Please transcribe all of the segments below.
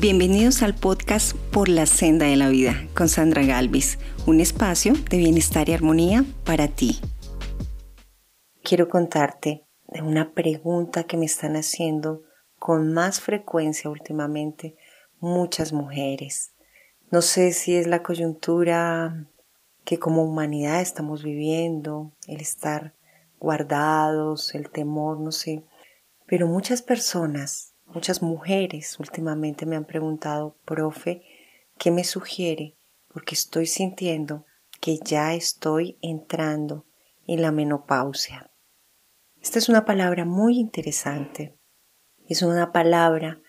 Bienvenidos al podcast Por la Senda de la Vida con Sandra Galvis, un espacio de bienestar y armonía para ti. Quiero contarte de una pregunta que me están haciendo con más frecuencia últimamente muchas mujeres. No sé si es la coyuntura que como humanidad estamos viviendo, el estar guardados, el temor, no sé, pero muchas personas Muchas mujeres últimamente me han preguntado, profe, ¿qué me sugiere? Porque estoy sintiendo que ya estoy entrando en la menopausia. Esta es una palabra muy interesante. Es una palabra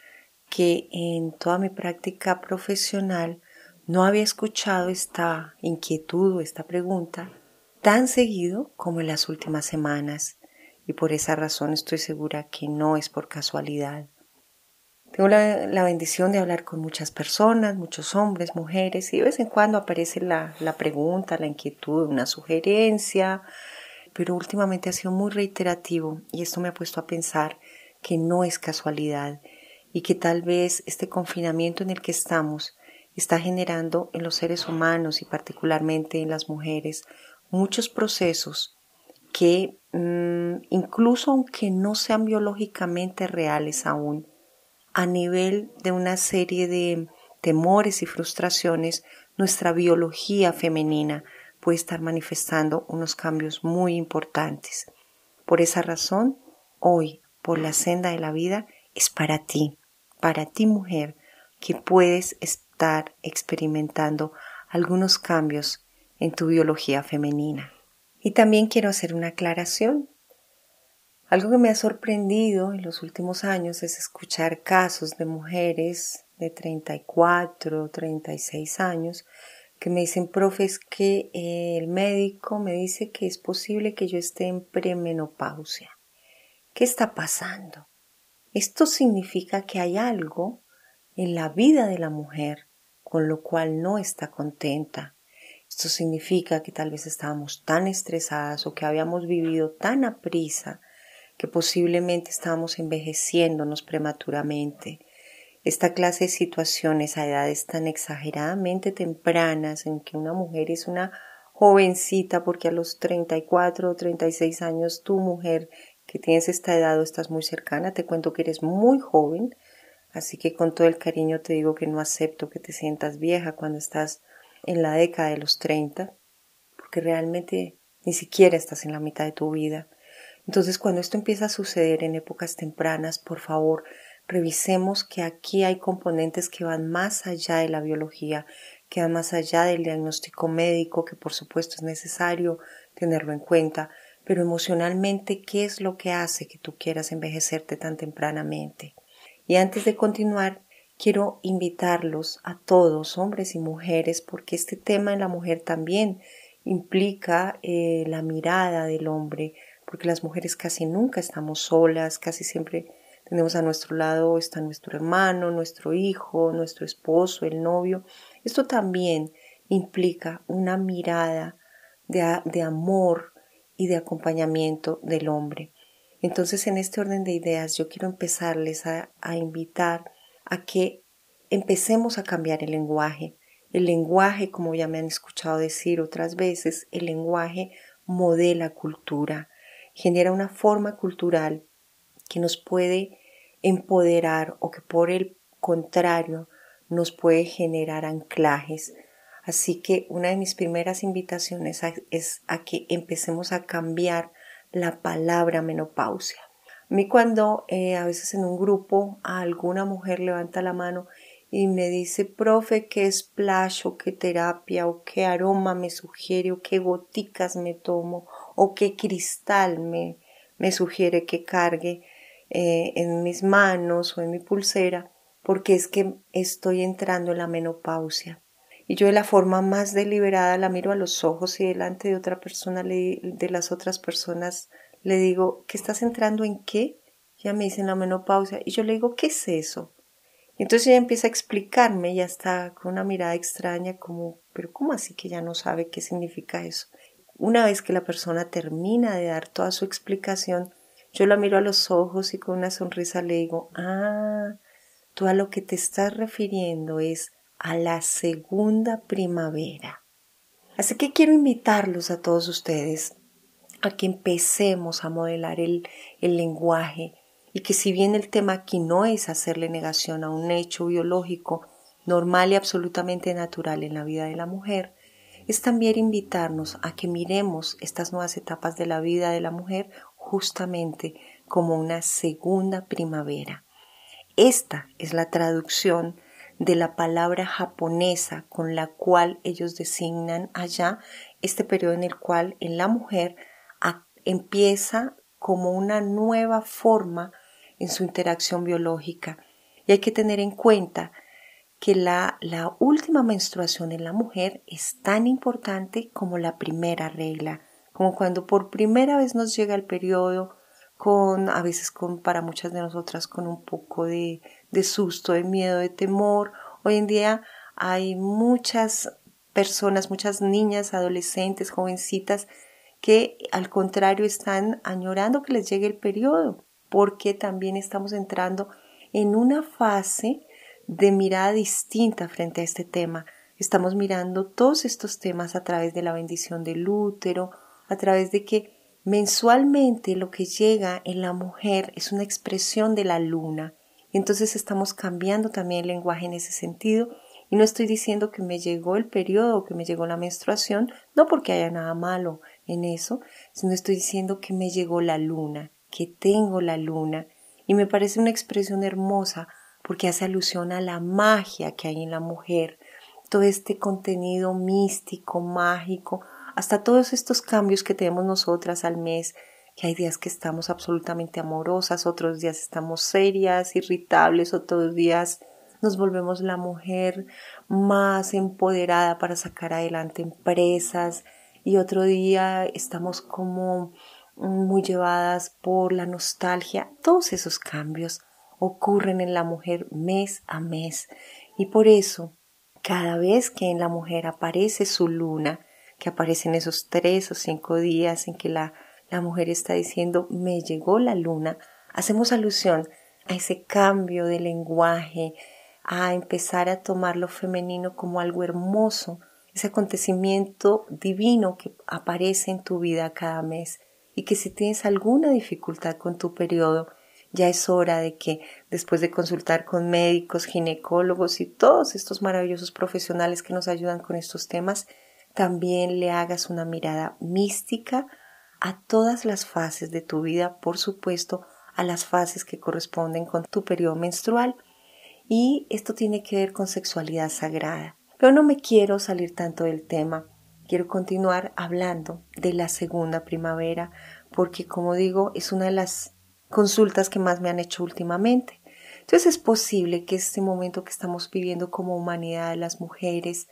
que en toda mi práctica profesional no había escuchado esta inquietud o esta pregunta tan seguido como en las últimas semanas y por esa razón estoy segura que no es por casualidad. Tengo la, bendición de hablar con muchas personas, muchos hombres, mujeres, y de vez en cuando aparece la, la pregunta, la inquietud, una sugerencia, pero últimamente ha sido muy reiterativo y esto me ha puesto a pensar que no es casualidad y que tal vez este confinamiento en el que estamos está generando en los seres humanos y particularmente en las mujeres muchos procesos que mm, incluso aunque no sean biológicamente reales aún, a nivel de una serie de temores y frustraciones, nuestra biología femenina puede estar manifestando unos cambios muy importantes. Por esa razón, hoy, por la senda de la vida, es para ti, para ti mujer, que puedes estar experimentando algunos cambios en tu biología femenina. Y también quiero hacer una aclaración. Algo que me ha sorprendido en los últimos años es escuchar casos de mujeres de 34, 36 años que me dicen, profes, que el médico me dice que es posible que yo esté en premenopausia. ¿Qué está pasando? Esto significa que hay algo en la vida de la mujer con lo cual no está contenta. Esto significa que tal vez estábamos tan estresadas o que habíamos vivido tan a prisa que posiblemente estamos envejeciéndonos prematuramente. Esta clase de situaciones a edades tan exageradamente tempranas en que una mujer es una jovencita porque a los 34 o 36 años tu mujer que tienes esta edad o estás muy cercana, te cuento que eres muy joven, así que con todo el cariño te digo que no acepto que te sientas vieja cuando estás en la década de los 30, porque realmente ni siquiera estás en la mitad de tu vida. Entonces, cuando esto empieza a suceder en épocas tempranas, por favor, revisemos que aquí hay componentes que van más allá de la biología, que van más allá del diagnóstico médico, que por supuesto es necesario tenerlo en cuenta, pero emocionalmente, ¿qué es lo que hace que tú quieras envejecerte tan tempranamente? Y antes de continuar, quiero invitarlos a todos, hombres y mujeres, porque este tema en la mujer también implica eh, la mirada del hombre, porque las mujeres casi nunca estamos solas, casi siempre tenemos a nuestro lado está nuestro hermano, nuestro hijo, nuestro esposo, el novio. Esto también implica una mirada de, de amor y de acompañamiento del hombre. Entonces, en este orden de ideas, yo quiero empezarles a, a invitar a que empecemos a cambiar el lenguaje. El lenguaje, como ya me han escuchado decir otras veces, el lenguaje modela cultura genera una forma cultural que nos puede empoderar o que por el contrario nos puede generar anclajes. Así que una de mis primeras invitaciones es a que empecemos a cambiar la palabra menopausia. A mí cuando eh, a veces en un grupo alguna mujer levanta la mano y me dice, profe, qué splash o qué terapia o qué aroma me sugiere o qué goticas me tomo o qué cristal me, me sugiere que cargue eh, en mis manos o en mi pulsera, porque es que estoy entrando en la menopausia. Y yo de la forma más deliberada la miro a los ojos y delante de otra persona, de las otras personas, le digo, ¿qué estás entrando en qué? Ya me dicen la menopausia. Y yo le digo, ¿qué es eso? entonces ella empieza a explicarme, ya está con una mirada extraña, como, pero ¿cómo así que ya no sabe qué significa eso? Una vez que la persona termina de dar toda su explicación, yo la miro a los ojos y con una sonrisa le digo, ah, tú a lo que te estás refiriendo es a la segunda primavera. Así que quiero invitarlos a todos ustedes a que empecemos a modelar el, el lenguaje y que si bien el tema aquí no es hacerle negación a un hecho biológico normal y absolutamente natural en la vida de la mujer, es también invitarnos a que miremos estas nuevas etapas de la vida de la mujer justamente como una segunda primavera. Esta es la traducción de la palabra japonesa con la cual ellos designan allá este periodo en el cual en la mujer empieza como una nueva forma en su interacción biológica. Y hay que tener en cuenta que la, la última menstruación en la mujer es tan importante como la primera regla, como cuando por primera vez nos llega el periodo, con, a veces con, para muchas de nosotras, con un poco de, de susto, de miedo, de temor. Hoy en día hay muchas personas, muchas niñas, adolescentes, jovencitas, que al contrario están añorando que les llegue el periodo, porque también estamos entrando en una fase de mirada distinta frente a este tema. Estamos mirando todos estos temas a través de la bendición del útero, a través de que mensualmente lo que llega en la mujer es una expresión de la luna. Entonces estamos cambiando también el lenguaje en ese sentido y no estoy diciendo que me llegó el periodo que me llegó la menstruación, no porque haya nada malo en eso, sino estoy diciendo que me llegó la luna, que tengo la luna. Y me parece una expresión hermosa porque hace alusión a la magia que hay en la mujer, todo este contenido místico, mágico, hasta todos estos cambios que tenemos nosotras al mes, que hay días que estamos absolutamente amorosas, otros días estamos serias, irritables, otros días nos volvemos la mujer más empoderada para sacar adelante empresas y otro día estamos como muy llevadas por la nostalgia. Todos esos cambios ocurren en la mujer mes a mes. Y por eso cada vez que en la mujer aparece su luna, que aparece en esos tres o cinco días en que la, la mujer está diciendo me llegó la luna, hacemos alusión a ese cambio de lenguaje, a empezar a tomar lo femenino como algo hermoso, ese acontecimiento divino que aparece en tu vida cada mes y que si tienes alguna dificultad con tu periodo, ya es hora de que, después de consultar con médicos, ginecólogos y todos estos maravillosos profesionales que nos ayudan con estos temas, también le hagas una mirada mística a todas las fases de tu vida, por supuesto, a las fases que corresponden con tu periodo menstrual. Y esto tiene que ver con sexualidad sagrada. Pero no me quiero salir tanto del tema. Quiero continuar hablando de la segunda primavera, porque como digo, es una de las consultas que más me han hecho últimamente. Entonces es posible que este momento que estamos viviendo como humanidad de las mujeres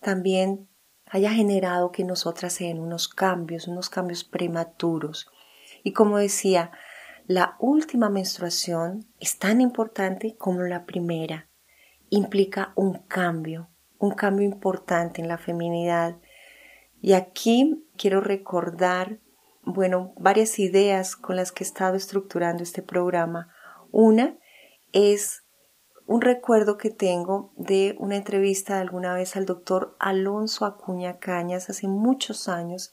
también haya generado que nosotras se den unos cambios, unos cambios prematuros. Y como decía, la última menstruación es tan importante como la primera. Implica un cambio, un cambio importante en la feminidad. Y aquí quiero recordar bueno, varias ideas con las que he estado estructurando este programa. Una es un recuerdo que tengo de una entrevista de alguna vez al doctor Alonso Acuña Cañas hace muchos años.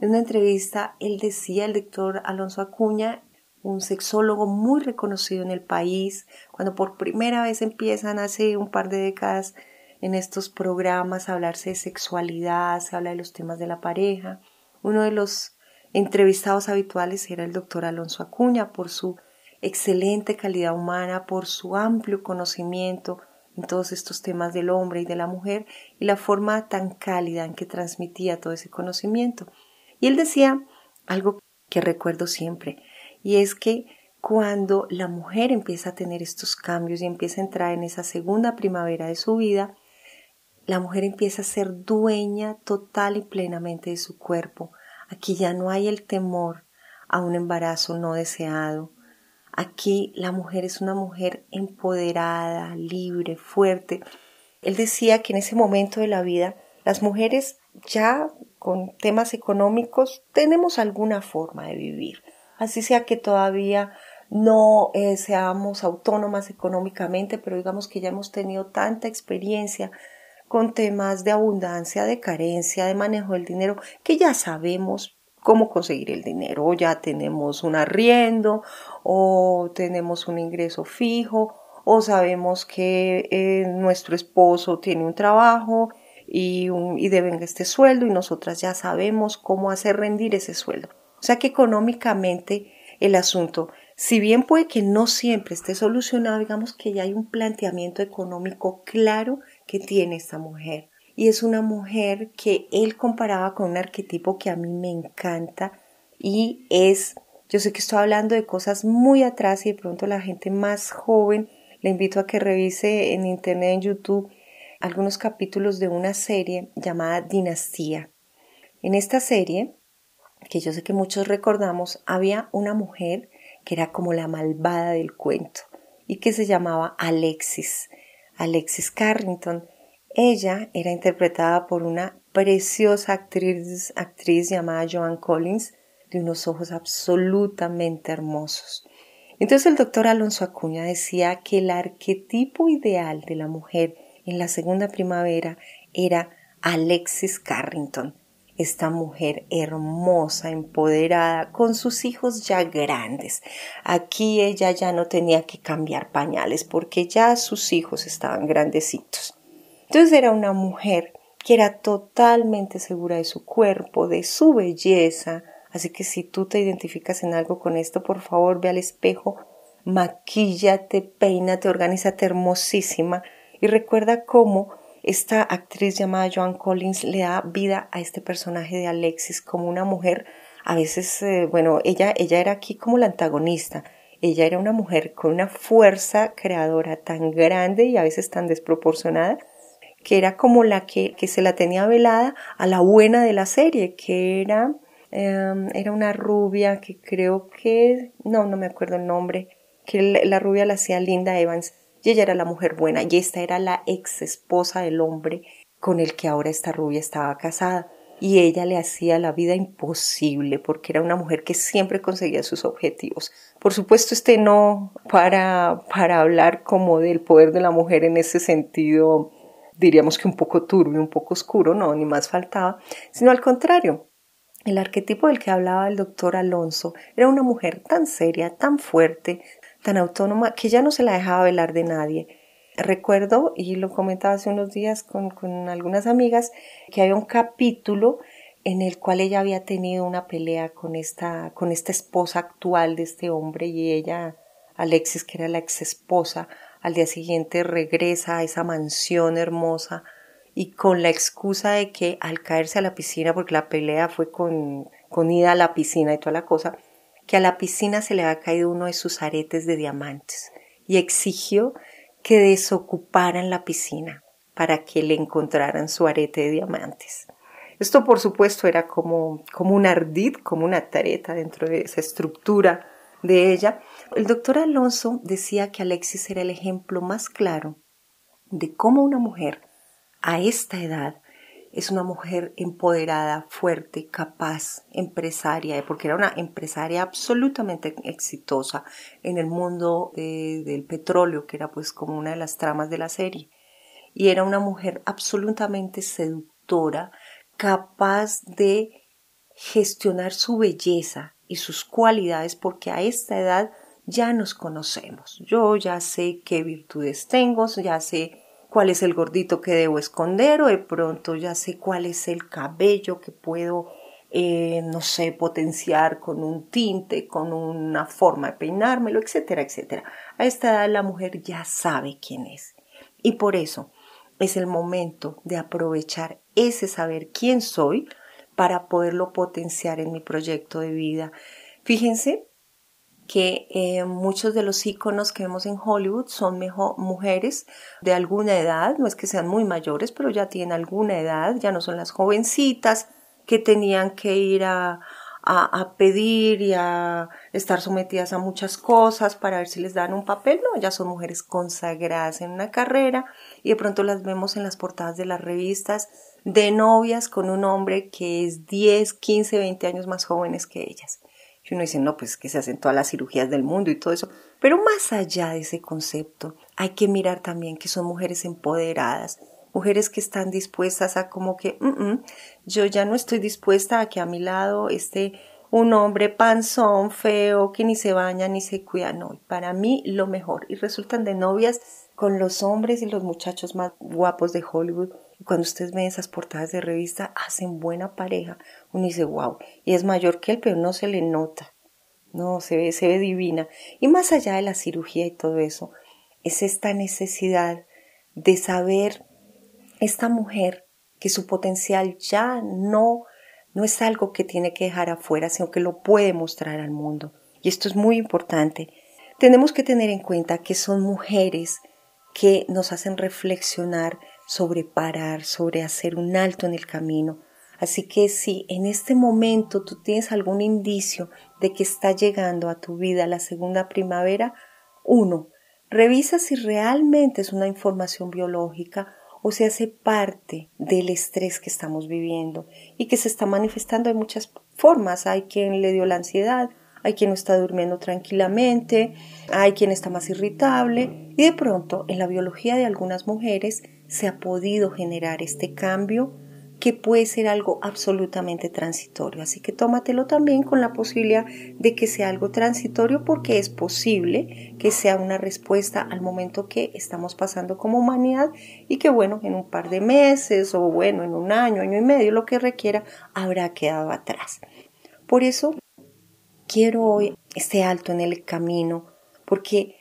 En una entrevista él decía, el doctor Alonso Acuña, un sexólogo muy reconocido en el país, cuando por primera vez empiezan hace un par de décadas en estos programas a hablarse de sexualidad, se habla de los temas de la pareja. Uno de los entrevistados habituales era el doctor Alonso Acuña por su excelente calidad humana, por su amplio conocimiento en todos estos temas del hombre y de la mujer y la forma tan cálida en que transmitía todo ese conocimiento. Y él decía algo que recuerdo siempre, y es que cuando la mujer empieza a tener estos cambios y empieza a entrar en esa segunda primavera de su vida, la mujer empieza a ser dueña total y plenamente de su cuerpo, Aquí ya no hay el temor a un embarazo no deseado. Aquí la mujer es una mujer empoderada, libre, fuerte. Él decía que en ese momento de la vida las mujeres ya con temas económicos tenemos alguna forma de vivir. Así sea que todavía no eh, seamos autónomas económicamente, pero digamos que ya hemos tenido tanta experiencia con temas de abundancia, de carencia, de manejo del dinero, que ya sabemos cómo conseguir el dinero, o ya tenemos un arriendo, o tenemos un ingreso fijo, o sabemos que eh, nuestro esposo tiene un trabajo y, un, y este sueldo y nosotras ya sabemos cómo hacer rendir ese sueldo. O sea que económicamente el asunto, si bien puede que no siempre esté solucionado, digamos que ya hay un planteamiento económico claro que tiene esta mujer. Y es una mujer que él comparaba con un arquetipo que a mí me encanta y es, yo sé que estoy hablando de cosas muy atrás y de pronto la gente más joven le invito a que revise en internet, en YouTube, algunos capítulos de una serie llamada Dinastía. En esta serie, que yo sé que muchos recordamos, había una mujer que era como la malvada del cuento y que se llamaba Alexis, Alexis Carrington. Ella era interpretada por una preciosa actriz, actriz llamada Joan Collins, de unos ojos absolutamente hermosos. Entonces el doctor Alonso Acuña decía que el arquetipo ideal de la mujer en la segunda primavera era Alexis Carrington, esta mujer hermosa, empoderada, con sus hijos ya grandes. Aquí ella ya no tenía que cambiar pañales porque ya sus hijos estaban grandecitos. Entonces era una mujer que era totalmente segura de su cuerpo, de su belleza, Así que si tú te identificas en algo con esto, por favor ve al espejo, maquíllate, peínate, organízate hermosísima y recuerda cómo esta actriz llamada Joan Collins le da vida a este personaje de Alexis como una mujer, a veces, eh, bueno, ella, ella era aquí como la antagonista. Ella era una mujer con una fuerza creadora tan grande y a veces tan desproporcionada que era como la que, que se la tenía velada a la buena de la serie, que era Em, era una rubia que creo que, no, no me acuerdo el nombre, que la rubia la hacía Linda Evans y ella era la mujer buena y esta era la ex esposa del hombre con el que ahora esta rubia estaba casada y ella le hacía la vida imposible porque era una mujer que siempre conseguía sus objetivos. Por supuesto, este no para, para hablar como del poder de la mujer en ese sentido, diríamos que un poco turbio, un poco oscuro, no, ni más faltaba, sino al contrario, el arquetipo del que hablaba el doctor Alonso era una mujer tan seria, tan fuerte, tan autónoma, que ya no se la dejaba velar de nadie. Recuerdo, y lo comentaba hace unos días con, con algunas amigas, que había un capítulo en el cual ella había tenido una pelea con esta, con esta esposa actual de este hombre y ella, Alexis, que era la ex esposa, al día siguiente regresa a esa mansión hermosa y con la excusa de que al caerse a la piscina, porque la pelea fue con, con ida a la piscina y toda la cosa, que a la piscina se le había caído uno de sus aretes de diamantes y exigió que desocuparan la piscina para que le encontraran su arete de diamantes. Esto, por supuesto, era como, como un ardid, como una tareta dentro de esa estructura de ella. El doctor Alonso decía que Alexis era el ejemplo más claro de cómo una mujer a esta edad es una mujer empoderada, fuerte, capaz, empresaria, porque era una empresaria absolutamente exitosa en el mundo del petróleo, que era pues como una de las tramas de la serie. Y era una mujer absolutamente seductora, capaz de gestionar su belleza y sus cualidades, porque a esta edad ya nos conocemos. Yo ya sé qué virtudes tengo, ya sé cuál es el gordito que debo esconder o de pronto ya sé cuál es el cabello que puedo, eh, no sé, potenciar con un tinte, con una forma de peinármelo, etcétera, etcétera. A esta edad la mujer ya sabe quién es. Y por eso es el momento de aprovechar ese saber quién soy para poderlo potenciar en mi proyecto de vida. Fíjense que eh, muchos de los íconos que vemos en Hollywood son mujeres de alguna edad, no es que sean muy mayores, pero ya tienen alguna edad, ya no son las jovencitas que tenían que ir a, a, pedir y a estar sometidas a muchas cosas para ver si les dan un papel, no, ya son mujeres consagradas en una carrera y de pronto las vemos en las portadas de las revistas de novias con un hombre que es 10, 15, 20 años más jóvenes que ellas. Y uno dice, no, pues que se hacen todas las cirugías del mundo y todo eso. Pero más allá de ese concepto, hay que mirar también que son mujeres empoderadas, mujeres que están dispuestas a como que, mm, yo ya no estoy dispuesta a que a mi lado esté un hombre panzón, feo, que ni se baña ni se cuida. No, para mí lo mejor. Y resultan de novias con los hombres y los muchachos más guapos de Hollywood. Y cuando ustedes ven esas portadas de revista, hacen buena pareja. Uno dice, wow. Y es mayor que él, pero no se le nota. No, se ve, se ve divina. Y más allá de la cirugía y todo eso, es esta necesidad de saber esta mujer que su potencial ya no no es algo que tiene que dejar afuera, sino que lo puede mostrar al mundo. Y esto es muy importante. Tenemos que tener en cuenta que son mujeres que nos hacen reflexionar sobre parar, sobre hacer un alto en el camino. Así que si en este momento tú tienes algún indicio de que está llegando a tu vida la segunda primavera, uno, revisa si realmente es una información biológica o se hace parte del estrés que estamos viviendo y que se está manifestando de muchas formas. Hay quien le dio la ansiedad, hay quien no está durmiendo tranquilamente, hay quien está más irritable y de pronto en la biología de algunas mujeres se ha podido generar este cambio que puede ser algo absolutamente transitorio. Así que tómatelo también con la posibilidad de que sea algo transitorio porque es posible que sea una respuesta al momento que estamos pasando como humanidad y que bueno, en un par de meses o bueno, en un año, año y medio, lo que requiera, habrá quedado atrás. Por eso quiero hoy este alto en el camino porque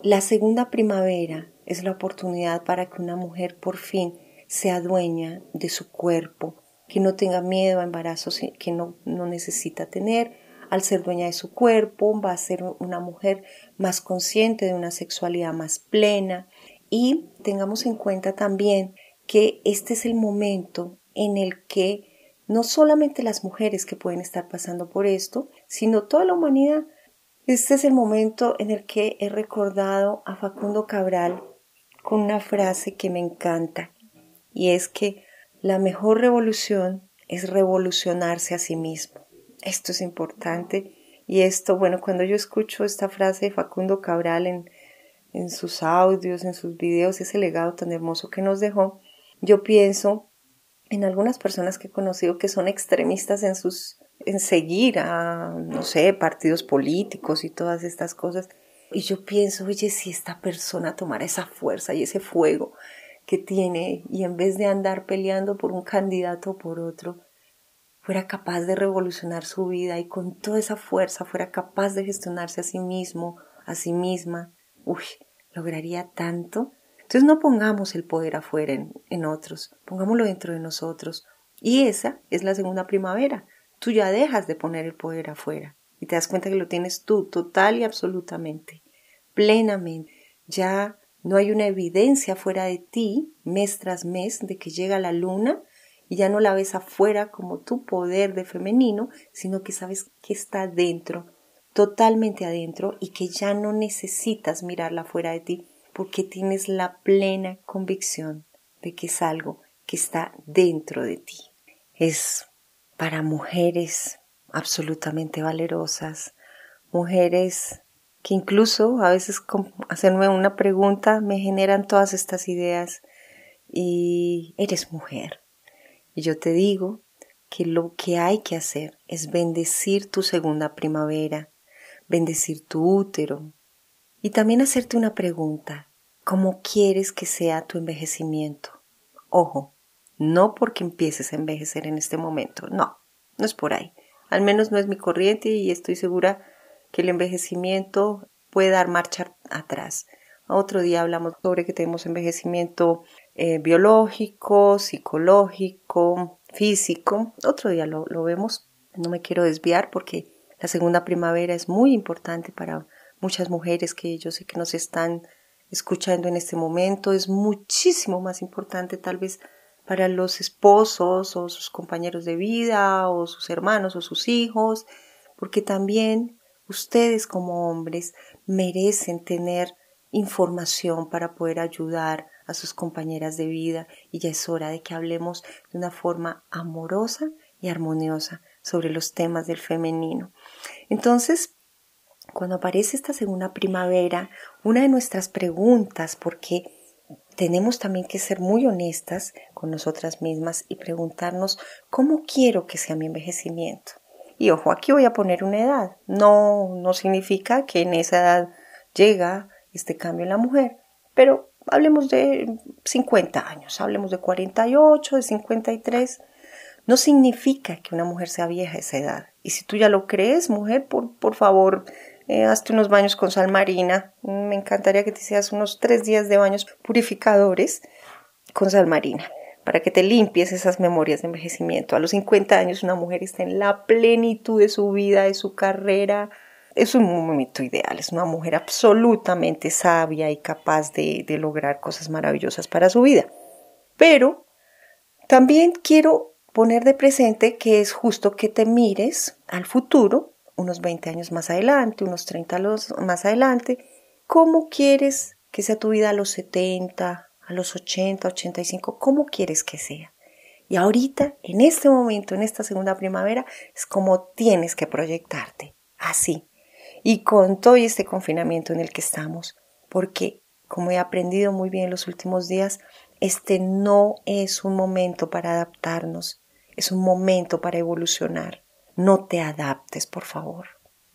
la segunda primavera es la oportunidad para que una mujer por fin sea dueña de su cuerpo, que no tenga miedo a embarazos que no, no necesita tener. Al ser dueña de su cuerpo, va a ser una mujer más consciente de una sexualidad más plena. Y tengamos en cuenta también que este es el momento en el que no solamente las mujeres que pueden estar pasando por esto, sino toda la humanidad. Este es el momento en el que he recordado a Facundo Cabral con una frase que me encanta y es que la mejor revolución es revolucionarse a sí mismo. Esto es importante y esto, bueno, cuando yo escucho esta frase de Facundo Cabral en, en sus audios, en sus videos, ese legado tan hermoso que nos dejó, yo pienso en algunas personas que he conocido que son extremistas en sus en seguir a no sé, partidos políticos y todas estas cosas. Y yo pienso, oye, si esta persona tomara esa fuerza y ese fuego que tiene y en vez de andar peleando por un candidato o por otro, fuera capaz de revolucionar su vida y con toda esa fuerza fuera capaz de gestionarse a sí mismo, a sí misma, uy, lograría tanto. Entonces no pongamos el poder afuera en, en otros, pongámoslo dentro de nosotros. Y esa es la segunda primavera. Tú ya dejas de poner el poder afuera y te das cuenta que lo tienes tú total y absolutamente, plenamente. Ya no hay una evidencia fuera de ti, mes tras mes, de que llega la luna y ya no la ves afuera como tu poder de femenino, sino que sabes que está dentro, totalmente adentro y que ya no necesitas mirarla fuera de ti porque tienes la plena convicción de que es algo que está dentro de ti. Es para mujeres absolutamente valerosas, mujeres que incluso a veces hacerme una pregunta me generan todas estas ideas y eres mujer. Y yo te digo que lo que hay que hacer es bendecir tu segunda primavera, bendecir tu útero y también hacerte una pregunta, ¿cómo quieres que sea tu envejecimiento? Ojo, no porque empieces a envejecer en este momento, no, no es por ahí. Al menos no es mi corriente y estoy segura que el envejecimiento puede dar marcha atrás. Otro día hablamos sobre que tenemos envejecimiento eh, biológico, psicológico, físico. Otro día lo, lo vemos. No me quiero desviar porque la segunda primavera es muy importante para muchas mujeres que yo sé que nos están escuchando en este momento. Es muchísimo más importante tal vez para los esposos o sus compañeros de vida o sus hermanos o sus hijos, porque también Ustedes como hombres merecen tener información para poder ayudar a sus compañeras de vida y ya es hora de que hablemos de una forma amorosa y armoniosa sobre los temas del femenino. Entonces, cuando aparece esta segunda primavera, una de nuestras preguntas, porque tenemos también que ser muy honestas con nosotras mismas y preguntarnos cómo quiero que sea mi envejecimiento. Y ojo, aquí voy a poner una edad. No, no significa que en esa edad llega este cambio en la mujer, pero hablemos de 50 años, hablemos de 48, de 53. No significa que una mujer sea vieja a esa edad. Y si tú ya lo crees, mujer, por, por favor, eh, hazte unos baños con sal marina. Me encantaría que te hicieras unos tres días de baños purificadores con sal marina para que te limpies esas memorias de envejecimiento. A los 50 años una mujer está en la plenitud de su vida, de su carrera. Es un momento ideal, es una mujer absolutamente sabia y capaz de lograr cosas maravillosas para su vida. Pero también quiero poner de presente que es justo que te mires al futuro unos 20 años más adelante, unos 30 más adelante, cómo quieres que sea tu vida a los 70, a los 80, 85, cómo quieres que sea. Y ahorita, en este momento, en esta segunda primavera, es como tienes que proyectarte, así. Y con todo este confinamiento en el que estamos, porque, como he aprendido muy bien en los últimos días, este no es un momento para adaptarnos, es un momento para evolucionar. No te adaptes, por favor.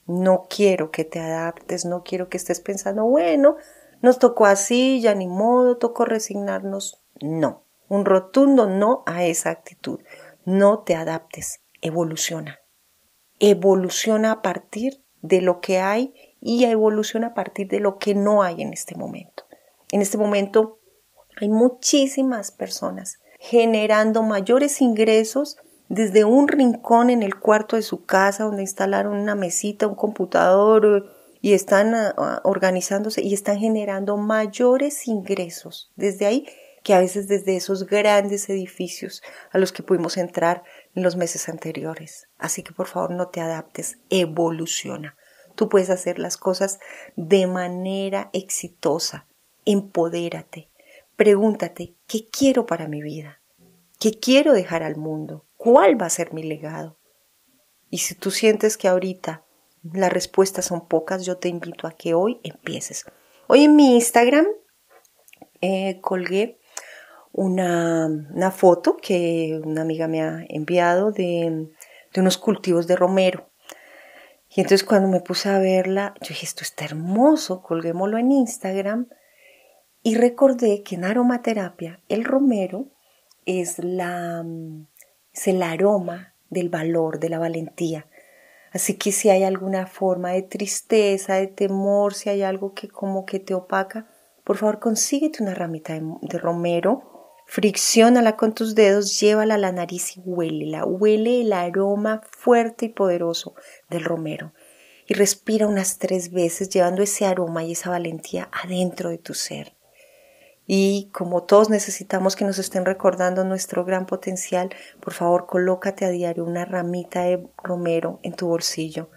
No quiero que te adaptes, no quiero que estés pensando, bueno, nos tocó así, ya ni modo, tocó resignarnos. No, un rotundo no a esa actitud. No te adaptes, evoluciona. Evoluciona a partir de lo que hay y evoluciona a partir de lo que no hay en este momento. En este momento hay muchísimas personas generando mayores ingresos desde un rincón en el cuarto de su casa donde instalaron una mesita, un computador y están ah, ah, organizándose y están generando mayores ingresos desde ahí que a veces desde esos grandes edificios a los que pudimos entrar en los meses anteriores. Así que por favor no te adaptes, evoluciona. Tú puedes hacer las cosas de manera exitosa. Empodérate. Pregúntate, ¿qué quiero para mi vida? ¿Qué quiero dejar al mundo? ¿Cuál va a ser mi legado? Y si tú sientes que ahorita las respuestas son pocas, yo te invito a que hoy empieces. Hoy en mi Instagram eh, colgué una, una, foto que una amiga me ha enviado de, de unos cultivos de romero. Y entonces cuando me puse a verla, yo dije, esto está hermoso, colguémoslo en Instagram. Y recordé que en aromaterapia el romero es la es el aroma del valor, de la valentía. Así que si hay alguna forma de tristeza, de temor, si hay algo que como que te opaca, por favor consíguete una ramita de, romero, fricciónala con tus dedos, llévala a la nariz y huélela, huele el aroma fuerte y poderoso del romero. Y respira unas tres veces llevando ese aroma y esa valentía adentro de tu ser. Y como todos necesitamos que nos estén recordando nuestro gran potencial, por favor colócate a diario una ramita de romero en tu bolsillo.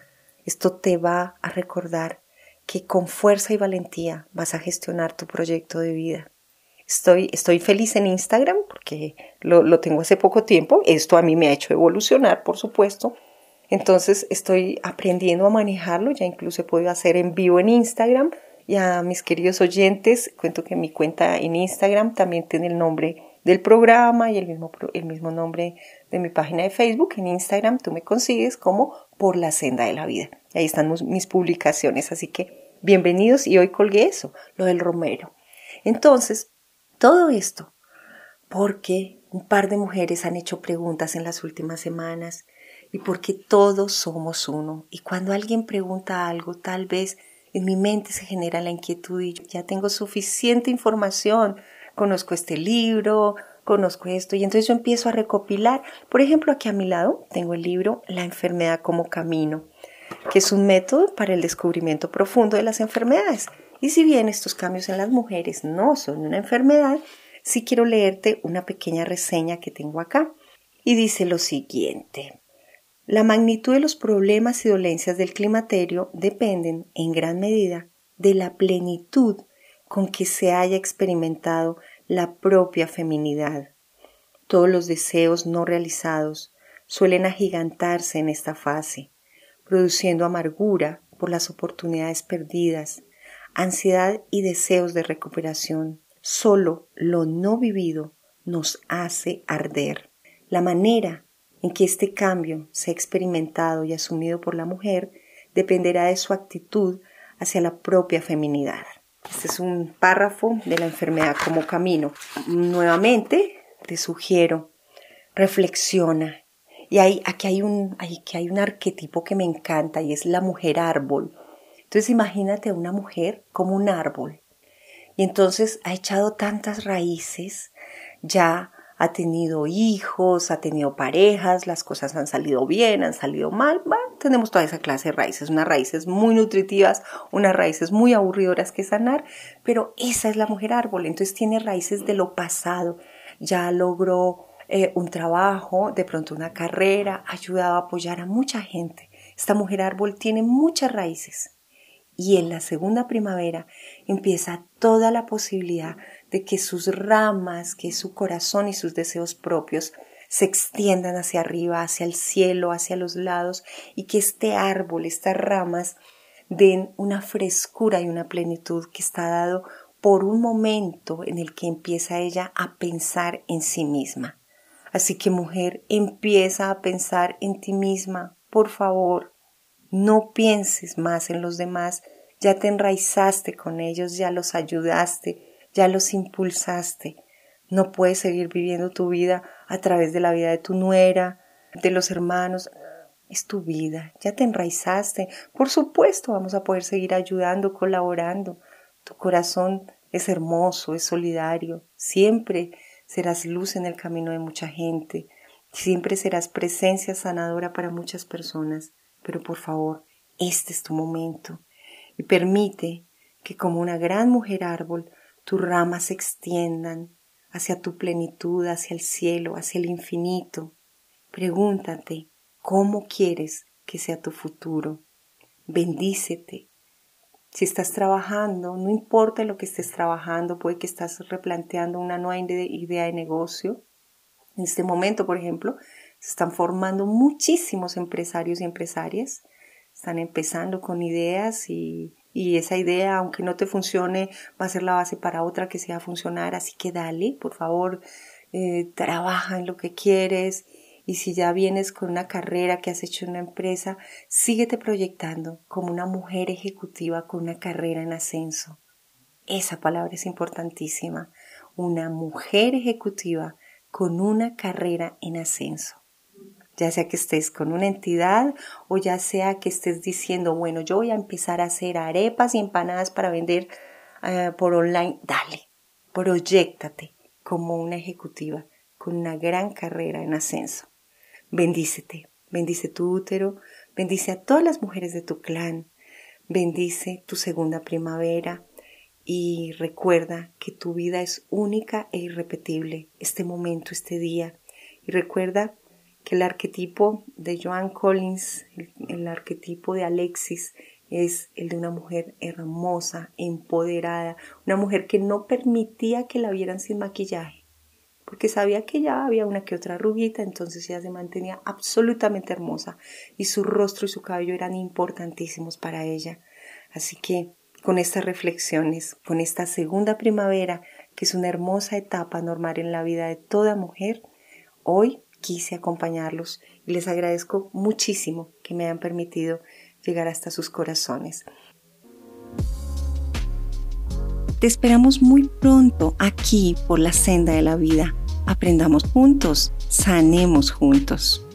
Esto te va a recordar que con fuerza y valentía vas a gestionar tu proyecto de vida. Estoy, estoy feliz en Instagram porque lo, lo tengo hace poco tiempo. Esto a mí me ha hecho evolucionar, por supuesto. Entonces estoy aprendiendo a manejarlo. Ya incluso he podido hacer en vivo en Instagram y a mis queridos oyentes, cuento que mi cuenta en Instagram también tiene el nombre del programa y el mismo, el mismo nombre de mi página de Facebook. En Instagram tú me consigues como Por la Senda de la Vida. Ahí están mis publicaciones, así que bienvenidos y hoy colgué eso, lo del romero. Entonces, todo esto porque un par de mujeres han hecho preguntas en las últimas semanas y porque todos somos uno. Y cuando alguien pregunta algo, tal vez en mi mente se genera la inquietud y ya tengo suficiente información, conozco este libro, conozco esto y entonces yo empiezo a recopilar. Por ejemplo, aquí a mi lado tengo el libro La enfermedad como camino, que es un método para el descubrimiento profundo de las enfermedades. Y si bien estos cambios en las mujeres no son una enfermedad, sí quiero leerte una pequeña reseña que tengo acá. Y dice lo siguiente. La magnitud de los problemas y dolencias del climaterio dependen, en gran medida, de la plenitud con que se haya experimentado la propia feminidad. Todos los deseos no realizados, suelen agigantarse en esta fase, produciendo amargura por las oportunidades perdidas, ansiedad y deseos de recuperación. Solo lo no vivido nos hace arder. La manera en que este cambio se ha experimentado y asumido por la mujer dependerá de su actitud hacia la propia feminidad. Este es un párrafo de la enfermedad como camino. Nuevamente te sugiero, reflexiona. Y hay, aquí hay un, aquí hay un arquetipo que me encanta y es la mujer árbol. Entonces imagínate a una mujer como un árbol. Y entonces ha echado tantas raíces, ya ha tenido hijos, ha tenido parejas, las cosas han salido bien, han salido mal, tenemos toda esa clase de raíces, unas raíces muy nutritivas, unas raíces muy aburridoras que sanar, pero esa es la mujer árbol, entonces tiene raíces de lo pasado, ya logró eh, un trabajo, de pronto una carrera, ha ayudado a apoyar a mucha gente. Esta mujer árbol tiene muchas raíces. Y en la segunda primavera empieza toda la posibilidad de que sus ramas, que su corazón y sus deseos propios se extiendan hacia arriba, hacia el cielo, hacia los lados, y que este árbol, estas ramas, den una frescura y una plenitud que está dado por un momento en el que empieza ella a pensar en sí misma. Así que mujer, empieza a pensar en ti misma, por favor. No pienses más en los demás, ya te enraizaste con ellos, ya los ayudaste, ya los impulsaste. No puedes seguir viviendo tu vida a través de la vida de tu nuera, de los hermanos. Es tu vida, ya te enraizaste. Por supuesto, vamos a poder seguir ayudando, colaborando. Tu corazón es hermoso, es solidario. Siempre serás luz en el camino de mucha gente. Siempre serás presencia sanadora para muchas personas. Pero por favor, este es tu momento. Y permite que como una gran mujer árbol tus ramas se extiendan hacia tu plenitud, hacia el cielo, hacia el infinito. Pregúntate, ¿cómo quieres que sea tu futuro? Bendícete. Si estás trabajando, no importa lo que estés trabajando, puede que estás replanteando una nueva idea de negocio. En este momento, por ejemplo, se están formando muchísimos empresarios y empresarias. Están empezando con ideas y y esa idea, aunque no te funcione, va a ser la base para otra que sea funcionar. Así que dale, por favor, eh, trabaja en lo que quieres. Y si ya vienes con una carrera que has hecho en una empresa, síguete proyectando como una mujer ejecutiva con una carrera en ascenso. Esa palabra es importantísima. Una mujer ejecutiva con una carrera en ascenso ya sea que estés con una entidad o ya sea que estés diciendo, bueno, yo voy a empezar a hacer arepas y empanadas para vender eh, por online, dale, proyectate como una ejecutiva con una gran carrera en ascenso. Bendícete, bendice tu útero, bendice a todas las mujeres de tu clan, bendice tu segunda primavera y recuerda que tu vida es única e irrepetible, este momento, este día. Y recuerda que el arquetipo de Joan Collins, el, arquetipo de Alexis, es el de una mujer hermosa, empoderada, una mujer que no permitía que la vieran sin maquillaje, porque sabía que ya había una que otra rubita, entonces ella se mantenía absolutamente hermosa y su rostro y su cabello eran importantísimos para ella. Así que con estas reflexiones, con esta segunda primavera, que es una hermosa etapa normal en la vida de toda mujer, hoy quise acompañarlos y les agradezco muchísimo que me hayan permitido llegar hasta sus corazones. Te esperamos muy pronto aquí por la senda de la vida. Aprendamos juntos, sanemos juntos.